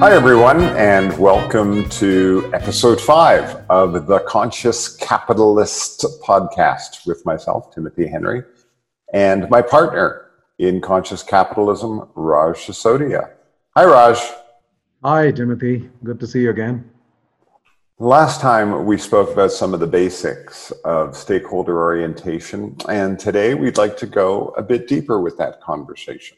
Hi, everyone, and welcome to episode five of the Conscious Capitalist podcast with myself, Timothy Henry, and my partner in Conscious Capitalism, Raj Sisodia. Hi, Raj. Hi, Timothy. Good to see you again. Last time we spoke about some of the basics of stakeholder orientation, and today we'd like to go a bit deeper with that conversation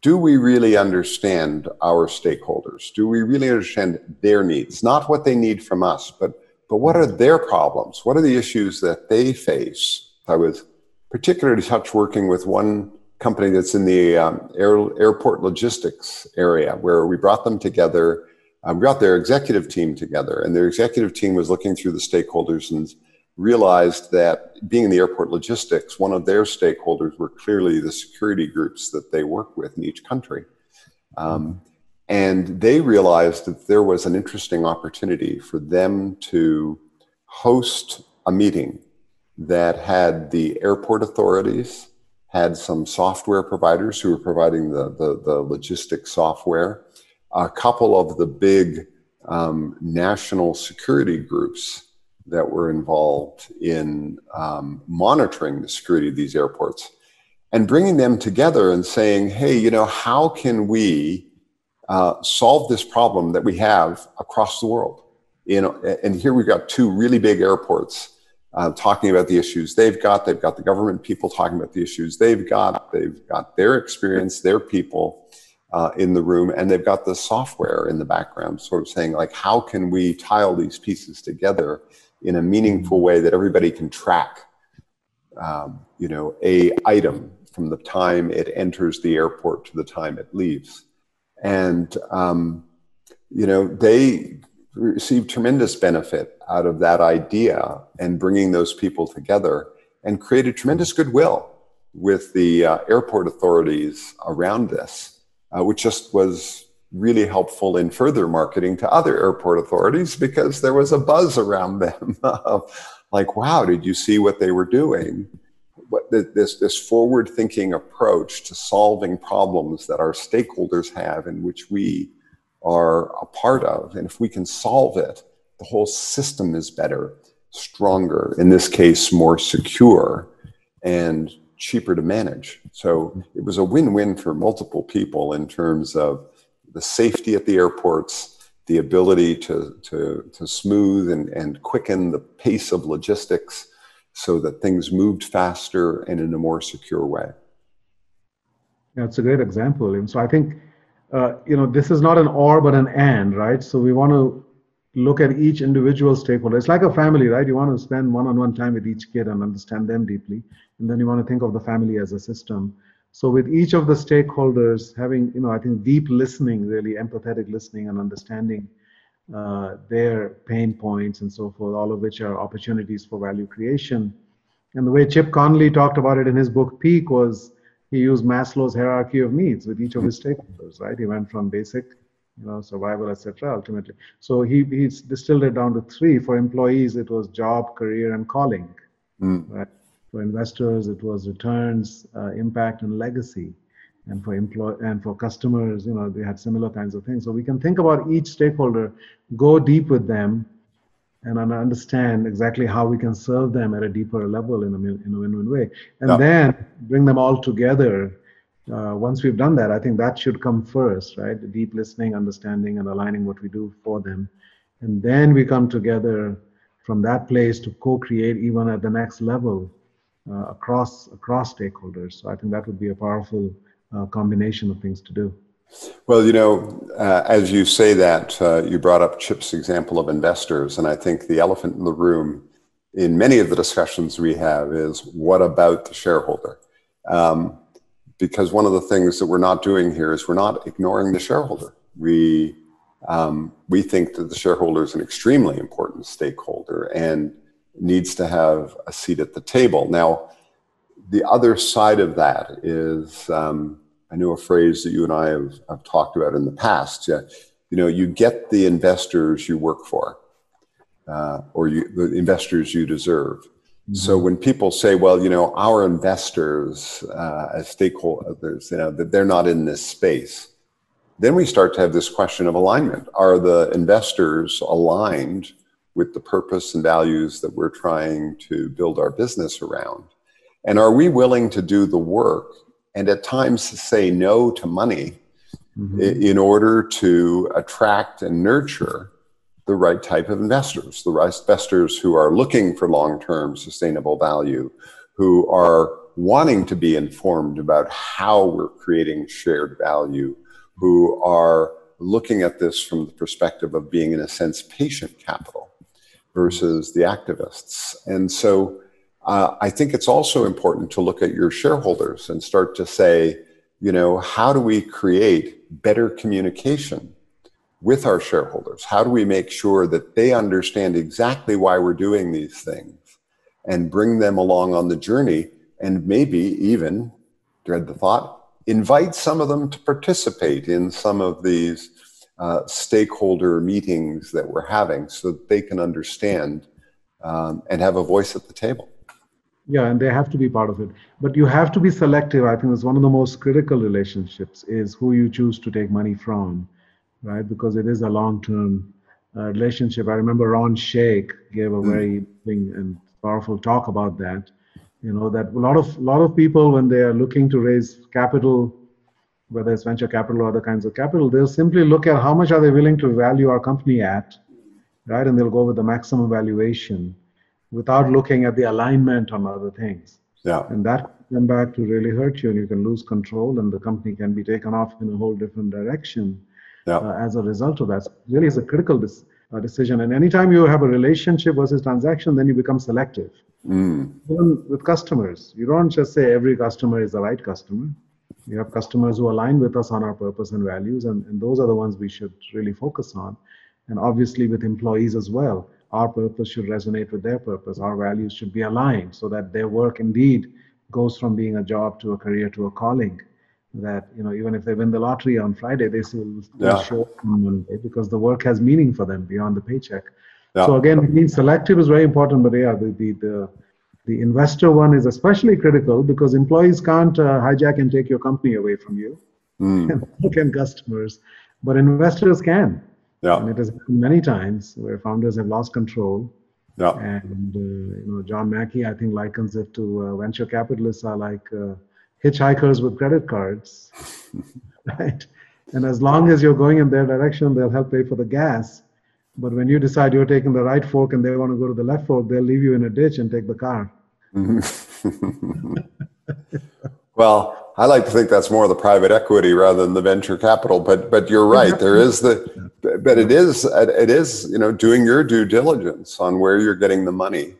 do we really understand our stakeholders? Do we really understand their needs? Not what they need from us, but, but what are their problems? What are the issues that they face? I was particularly touched working with one company that's in the um, air, airport logistics area where we brought them together. Um, we brought their executive team together, and their executive team was looking through the stakeholders and realized that being in the airport logistics, one of their stakeholders were clearly the security groups that they work with in each country. Um, and they realized that there was an interesting opportunity for them to host a meeting that had the airport authorities, had some software providers who were providing the, the, the logistics software, a couple of the big um, national security groups that were involved in um, monitoring the security of these airports and bringing them together and saying, hey, you know, how can we uh, solve this problem that we have across the world? You know, and here we've got two really big airports uh, talking about the issues they've got. They've got the government people talking about the issues they've got. They've got their experience, their people uh, in the room, and they've got the software in the background, sort of saying like, how can we tile these pieces together in a meaningful way that everybody can track, um, you know, a item from the time it enters the airport to the time it leaves. And, um, you know, they received tremendous benefit out of that idea and bringing those people together and created tremendous goodwill with the uh, airport authorities around this, uh, which just was really helpful in further marketing to other airport authorities because there was a buzz around them of like, wow, did you see what they were doing? What this this forward thinking approach to solving problems that our stakeholders have and which we are a part of, and if we can solve it, the whole system is better, stronger. In this case, more secure and cheaper to manage. So it was a win-win for multiple people in terms of the safety at the airports, the ability to, to, to smooth and, and quicken the pace of logistics so that things moved faster and in a more secure way. Yeah, it's a great example. And so I think, uh, you know, this is not an or but an and, right? So we want to look at each individual stakeholder. It's like a family, right? You want to spend one-on-one time with each kid and understand them deeply. And then you want to think of the family as a system. So with each of the stakeholders having, you know, I think deep listening, really empathetic listening and understanding uh, their pain points and so forth, all of which are opportunities for value creation. And the way Chip Conley talked about it in his book Peak was he used Maslow's hierarchy of needs with each of his stakeholders, right? He went from basic, you know, survival, etc. Ultimately, so he he's distilled it down to three. For employees, it was job, career, and calling. Mm. Right? For investors, it was returns, uh, impact, and legacy. And for employ and for customers, you know, they had similar kinds of things. So we can think about each stakeholder, go deep with them, and understand exactly how we can serve them at a deeper level in a, in a win-win way. And yeah. then bring them all together. Uh, once we've done that, I think that should come first, right? The deep listening, understanding, and aligning what we do for them. And then we come together from that place to co-create even at the next level across across stakeholders. So I think that would be a powerful uh, combination of things to do. Well, you know, uh, as you say that, uh, you brought up Chip's example of investors, and I think the elephant in the room in many of the discussions we have is what about the shareholder? Um, because one of the things that we're not doing here is we're not ignoring the shareholder. We um, we think that the shareholder is an extremely important stakeholder and needs to have a seat at the table. Now, the other side of that is um, I know a phrase that you and I have, have talked about in the past. Yeah, you know, you get the investors you work for, uh, or you, the investors you deserve. Mm-hmm. So when people say, "Well, you know, our investors uh, as stakeholders, you know, that they're not in this space," then we start to have this question of alignment. Are the investors aligned with the purpose and values that we're trying to build our business around? And are we willing to do the work and at times say no to money mm-hmm. in order to attract and nurture the right type of investors, the right investors who are looking for long term sustainable value, who are wanting to be informed about how we're creating shared value who are looking at this from the perspective of being, in a sense, patient capital versus the activists. And so uh, I think it's also important to look at your shareholders and start to say, you know, how do we create better communication with our shareholders? How do we make sure that they understand exactly why we're doing these things and bring them along on the journey and maybe even, dread the thought, invite some of them to participate in some of these uh, stakeholder meetings that we're having so that they can understand um, and have a voice at the table. Yeah, and they have to be part of it. But you have to be selective. I think it's one of the most critical relationships is who you choose to take money from, right? Because it is a long-term uh, relationship. I remember Ron Shaich gave a mm. very mm. and powerful talk about that you know that a lot of a lot of people when they are looking to raise capital whether it's venture capital or other kinds of capital they'll simply look at how much are they willing to value our company at right and they'll go with the maximum valuation without looking at the alignment on other things yeah and that can come back to really hurt you and you can lose control and the company can be taken off in a whole different direction yeah. uh, as a result of that so really is a critical dis- uh, decision and anytime you have a relationship versus transaction then you become selective Mm. Even with customers, you don't just say every customer is the right customer. You have customers who align with us on our purpose and values, and, and those are the ones we should really focus on. And obviously, with employees as well, our purpose should resonate with their purpose. Our values should be aligned so that their work indeed goes from being a job to a career to a calling. That you know, even if they win the lottery on Friday, they still, still yeah. show up on Monday because the work has meaning for them beyond the paycheck. Yeah. So again, being selective is very important, but yeah, the, the, the, the investor one is especially critical because employees can't uh, hijack and take your company away from you, mm. and can customers, but investors can. Yeah. And it has happened many times where founders have lost control. Yeah. And uh, you know, John Mackey, I think, likens it to uh, venture capitalists are like uh, hitchhikers with credit cards, right? And as long as you're going in their direction, they'll help pay for the gas but when you decide you're taking the right fork and they want to go to the left fork, they'll leave you in a ditch and take the car. well, I like to think that's more the private equity rather than the venture capital. But but you're right. There is the, but it is it is you know doing your due diligence on where you're getting the money,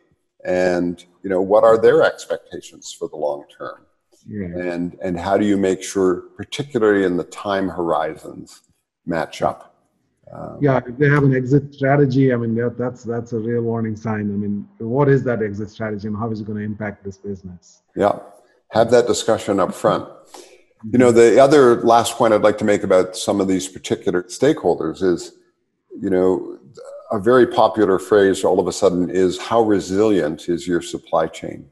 and you know what are their expectations for the long term, yeah. and and how do you make sure, particularly in the time horizons, match up. Um, yeah, if they have an exit strategy, I mean, that, that's that's a real warning sign. I mean, what is that exit strategy and how is it going to impact this business? Yeah, have that discussion up front. You know, the other last point I'd like to make about some of these particular stakeholders is, you know, a very popular phrase all of a sudden is how resilient is your supply chain?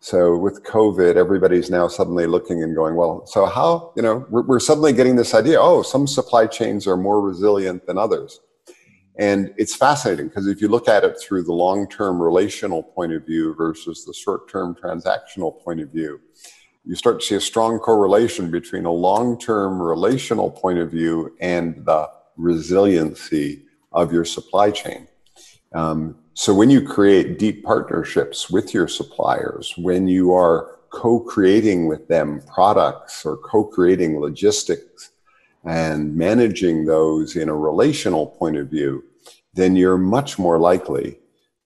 So with COVID, everybody's now suddenly looking and going, well, so how, you know, we're, we're, suddenly getting this idea, oh, some supply chains are more resilient than others. And it's fascinating because if you look at it through the long term relational point of view versus the short term transactional point of view, you start to see a strong correlation between a long term relational point of view and the resiliency of your supply chain. Um, so when you create deep partnerships with your suppliers, when you are co-creating with them products or co-creating logistics and managing those in a relational point of view, then you're much more likely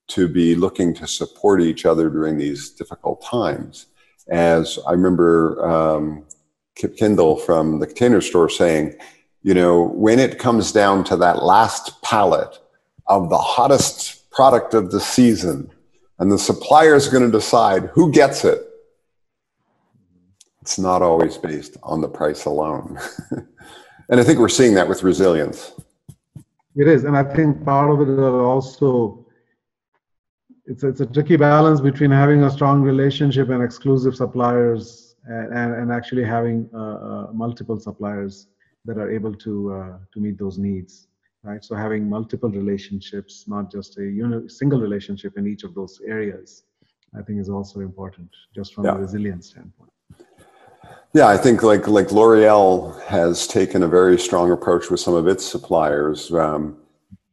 to be looking to support each other during these difficult times. As I remember um, Kip Tindell from the Container Store saying, you know, when it comes down to that last pallet of the hottest product of the season, and the supplier is going to decide who gets it, it's not always based on the price alone. and I think we're seeing that with resilience. It is, and I think part of it is also it's it's a tricky balance between having a strong relationship and exclusive suppliers and, and, and actually having uh, uh, multiple suppliers that are able to uh, to meet those needs right so having multiple relationships not just a uni- single relationship in each of those areas i think is also important just from yeah. a resilience standpoint yeah, I think like like L'Oreal has taken a very strong approach with some of its suppliers um,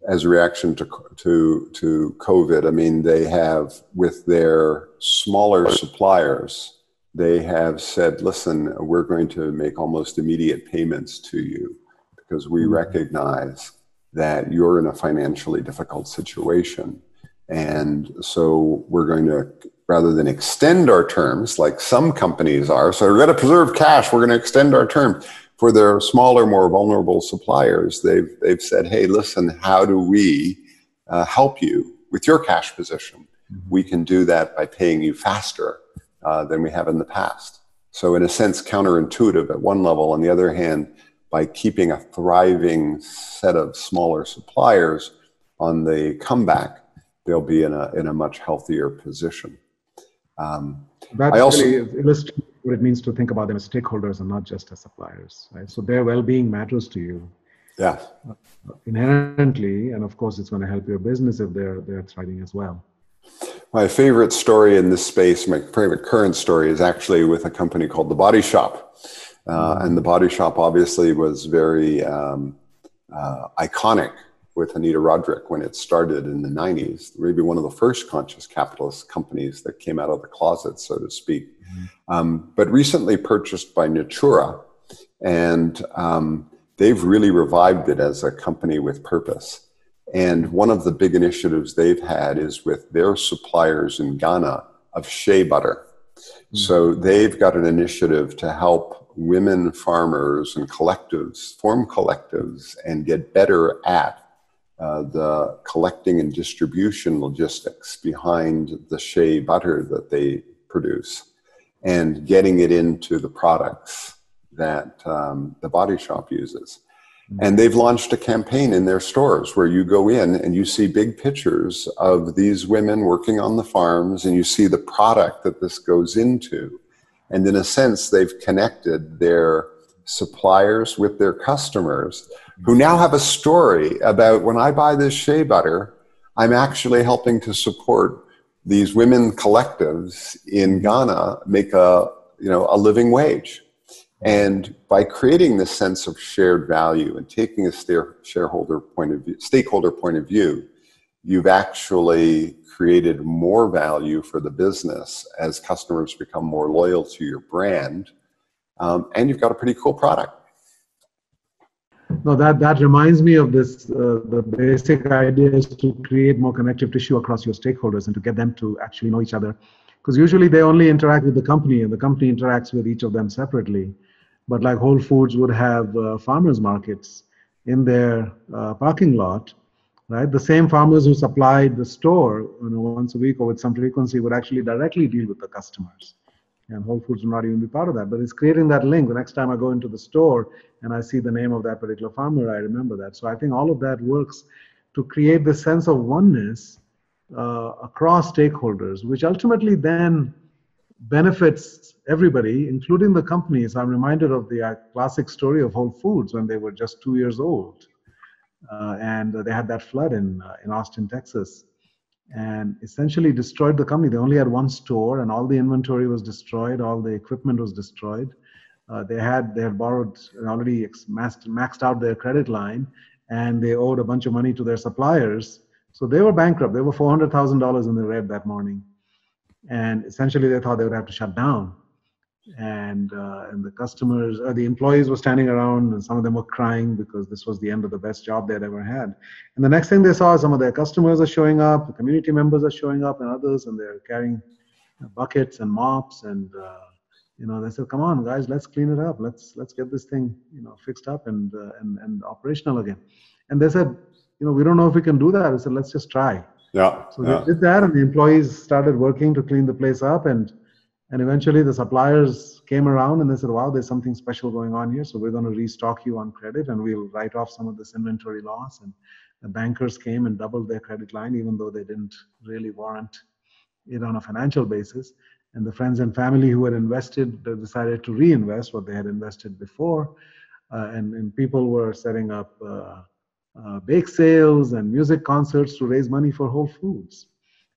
as a reaction to to to COVID. I mean, they have with their smaller suppliers, they have said, "Listen, we're going to make almost immediate payments to you because we mm-hmm. recognize that you're in a financially difficult situation." And so we're going to rather than extend our terms like some companies are. So we're going to preserve cash. We're going to extend our term. For their smaller, more vulnerable suppliers, they've, they've said, hey, listen, how do we uh, help you with your cash position? Mm-hmm. We can do that by paying you faster uh, than we have in the past. So, in a sense, counterintuitive at one level. On the other hand, by keeping a thriving set of smaller suppliers on the comeback, they'll be in a, in a much healthier position. Um, that I also, really illustrates what it means to think about them as stakeholders and not just as suppliers, right? So their well-being matters to you. Yeah. Uh, inherently, and of course, it's going to help your business if they're they're thriving as well. My favorite story in this space, my favorite current story, is actually with a company called The Body Shop, uh, and The Body Shop obviously was very um, uh, iconic with Anita Roddick when it started in the 90s, maybe one of the first conscious capitalist companies that came out of the closet, so to speak. Mm-hmm. Um, but recently purchased by Natura, and um, they've really revived it as a company with purpose. And one of the big initiatives they've had is with their suppliers in Ghana of shea butter. Mm-hmm. So they've got an initiative to help women farmers and collectives form collectives and get better at uh, the collecting and distribution logistics behind the shea butter that they produce and getting it into the products that um, the body shop uses. Mm-hmm. And they've launched a campaign in their stores where you go in and you see big pictures of these women working on the farms and you see the product that this goes into. And in a sense, they've connected their suppliers with their customers who now have a story about when I buy this shea butter, I'm actually helping to support these women collectives in Ghana make a you know a living wage. And by creating this sense of shared value and taking a shareholder point of view, stakeholder point of view, you've actually created more value for the business as customers become more loyal to your brand, um, and you've got a pretty cool product. No, that, that reminds me of this. Uh, the basic idea is to create more connective tissue across your stakeholders and to get them to actually know each other. Because usually they only interact with the company and the company interacts with each of them separately. But like Whole Foods would have uh, farmers markets in their uh, parking lot, right? The same farmers who supplied the store you know, once a week or with some frequency would actually directly deal with the customers and Whole Foods would not even be part of that. But it's creating that link. The next time I go into the store and I see the name of that particular farmer, I remember that. So I think all of that works to create the sense of oneness uh, across stakeholders, which ultimately then benefits everybody, including the companies. I'm reminded of the uh, classic story of Whole Foods when they were just two years old. Uh, and they had that flood in, uh, in Austin, Texas and essentially destroyed the company. They only had one store, and all the inventory was destroyed. All the equipment was destroyed. Uh, they had they had borrowed already maxed, maxed out their credit line, and they owed a bunch of money to their suppliers. So they were bankrupt. They were four hundred thousand dollars in the red that morning, and essentially they thought they would have to shut down and uh, and the customers uh, the employees were standing around and some of them were crying because this was the end of the best job they'd ever had and the next thing they saw some of their customers are showing up the community members are showing up and others and they're carrying buckets and mops and uh, you know, they said, "Come on, guys, let's clean it up. Let's let's get this thing, you know, fixed up and uh, and and operational again." And they said, "You know, we don't know if we can do that." I said, "Let's just try." Yeah. So yeah. they did that, and the employees started working to clean the place up, and and eventually the suppliers came around and they said, "Wow, there's something special going on here. So we're going to restock you on credit, and we'll write off some of this inventory loss." And the bankers came and doubled their credit line, even though they didn't really warrant it on a financial basis and the friends and family who had invested decided to reinvest what they had invested before. Uh, and, and people were setting up uh, uh, bake sales and music concerts to raise money for Whole Foods.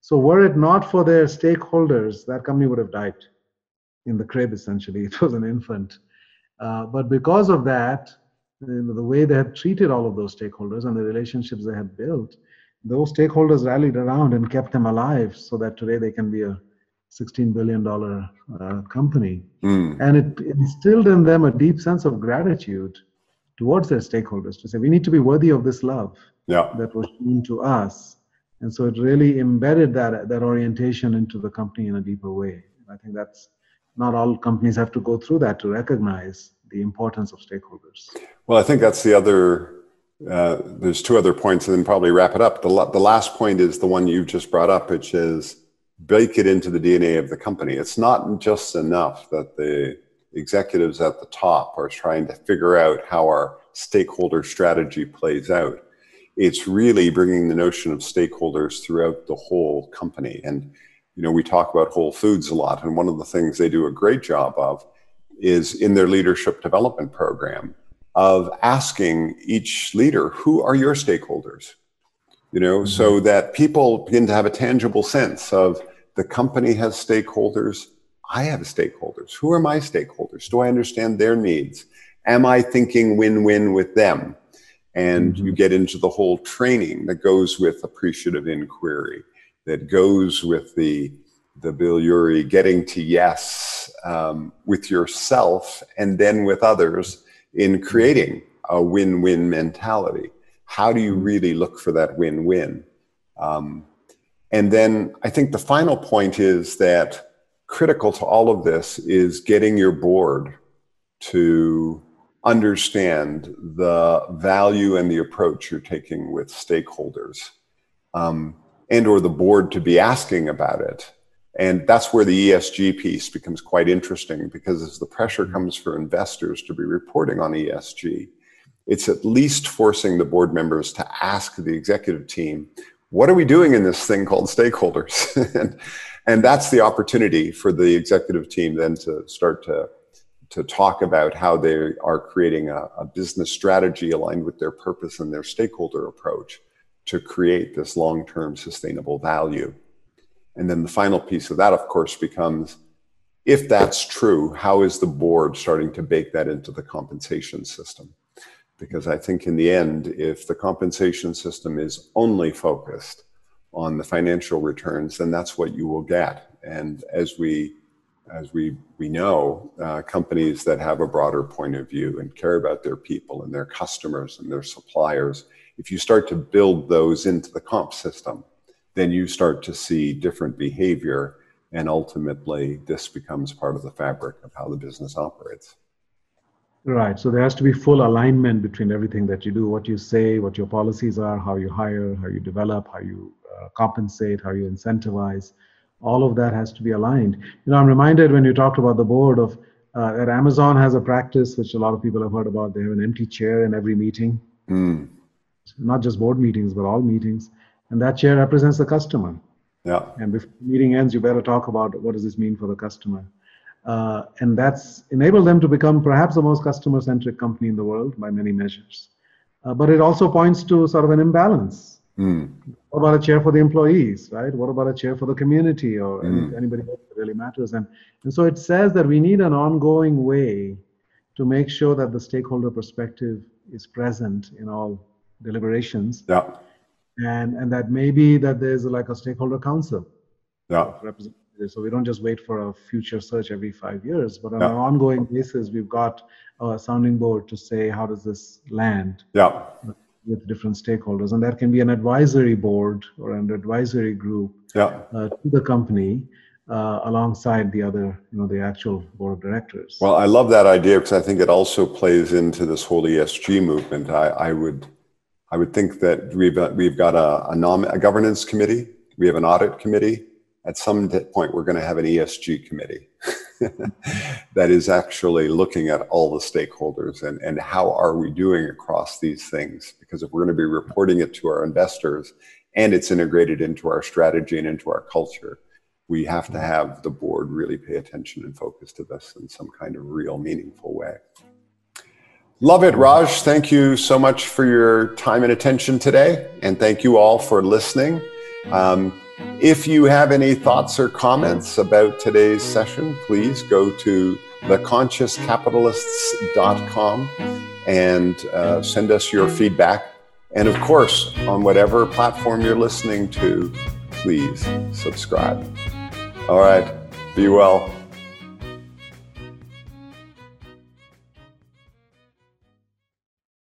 So, were it not for their stakeholders, that company would have died in the crib essentially. It was an infant. Uh, but because of that, you know, the way they had treated all of those stakeholders and the relationships they had built, those stakeholders rallied around and kept them alive so that today they can be a $16 billion uh, company. Mm. And it instilled in them a deep sense of gratitude towards their stakeholders to say, we need to be worthy of this love yeah. that was shown to us. And so it really embedded that, that orientation into the company in a deeper way. I think that's not all companies have to go through that to recognize the importance of stakeholders. Well, I think that's the other uh, there's two other points and then probably wrap it up. The, the last point is the one you've just brought up, which is bake it into the DNA of the company. It's not just enough that the executives at the top are trying to figure out how our stakeholder strategy plays out. It's really bringing the notion of stakeholders throughout the whole company. And, you know, we talk about Whole Foods a lot, and one of the things they do a great job of is in their leadership development program of asking each leader, who are your stakeholders? You know, mm-hmm. so that people begin to have a tangible sense of the company has stakeholders. I have stakeholders. Who are my stakeholders? Do I understand their needs? Am I thinking win win with them? And mm-hmm. you get into the whole training that goes with appreciative inquiry, that goes with the the Bill Ury getting to yes um, with yourself and then with others in creating a win-win mentality. How do you mm-hmm. really look for that win-win? Um, and then I think the final point is that critical to all of this is getting your board to understand the value and the approach you're taking with stakeholders um, and or the board to be asking about it and that's where the esg piece becomes quite interesting because as the pressure comes for investors to be reporting on esg it's at least forcing the board members to ask the executive team what are we doing in this thing called stakeholders? and, and that's the opportunity for the executive team then to start to, to talk about how they are creating a, a business strategy aligned with their purpose and their stakeholder approach to create this long term sustainable value. And then the final piece of that, of course, becomes if that's true, how is the board starting to bake that into the compensation system? because I think in the end, if the compensation system is only focused on the financial returns, then that's what you will get. And as we as we we know, uh, companies that have a broader point of view and care about their people and their customers and their suppliers, if you start to build those into the comp system, then you start to see different behavior, and ultimately, this becomes part of the fabric of how the business operates. Right. So there has to be full alignment between everything that you do, what you say, what your policies are, how you hire, how you develop, how you uh, compensate, how you incentivize. All of that has to be aligned. You know, I'm reminded when you talked about the board of uh, that Amazon has a practice which a lot of people have heard about. They have an empty chair in every meeting, mm. not just board meetings, but all meetings, and that chair represents the customer. Yeah. And before the meeting ends, you better talk about what does this mean for the customer. Uh, and that's enabled them to become perhaps the most customer centric company in the world by many measures. Uh, but it also points to sort of an imbalance. Mm. What about a chair for the employees, right? What about a chair for the community or mm. anybody else that really matters? And, and so it says that we need an ongoing way to make sure that the stakeholder perspective is present in all deliberations. Yeah. And, and that maybe that there's like a stakeholder council. Yeah. So we don't just wait for a future search every five years, but on yeah. an ongoing basis, we've got a sounding board to say how does this land yeah. With different stakeholders, and that can be an advisory board or an advisory group yeah. uh, to the company. uh, alongside the other, you know, the actual board of directors. Well, I love that idea because I think it also plays into this whole ESG movement. I, I would, I would think that we've got, we've got a, a, nom- a governance committee, we have an audit committee. At some point, we're going to have an ESG committee that is actually looking at all the stakeholders and, and how are we doing across these things. Because if we're going to be reporting it to our investors and it's integrated into our strategy and into our culture, we have to have the board really pay attention and focus to this in some kind of real meaningful way. Love it, Raj. Thank you so much for your time and attention today. And thank you all for listening. Um, if you have any thoughts or comments about today's session, please go to theconsciouscapitalists.com and uh, send us your feedback. And of course, on whatever platform you're listening to, please subscribe. All right. Be well.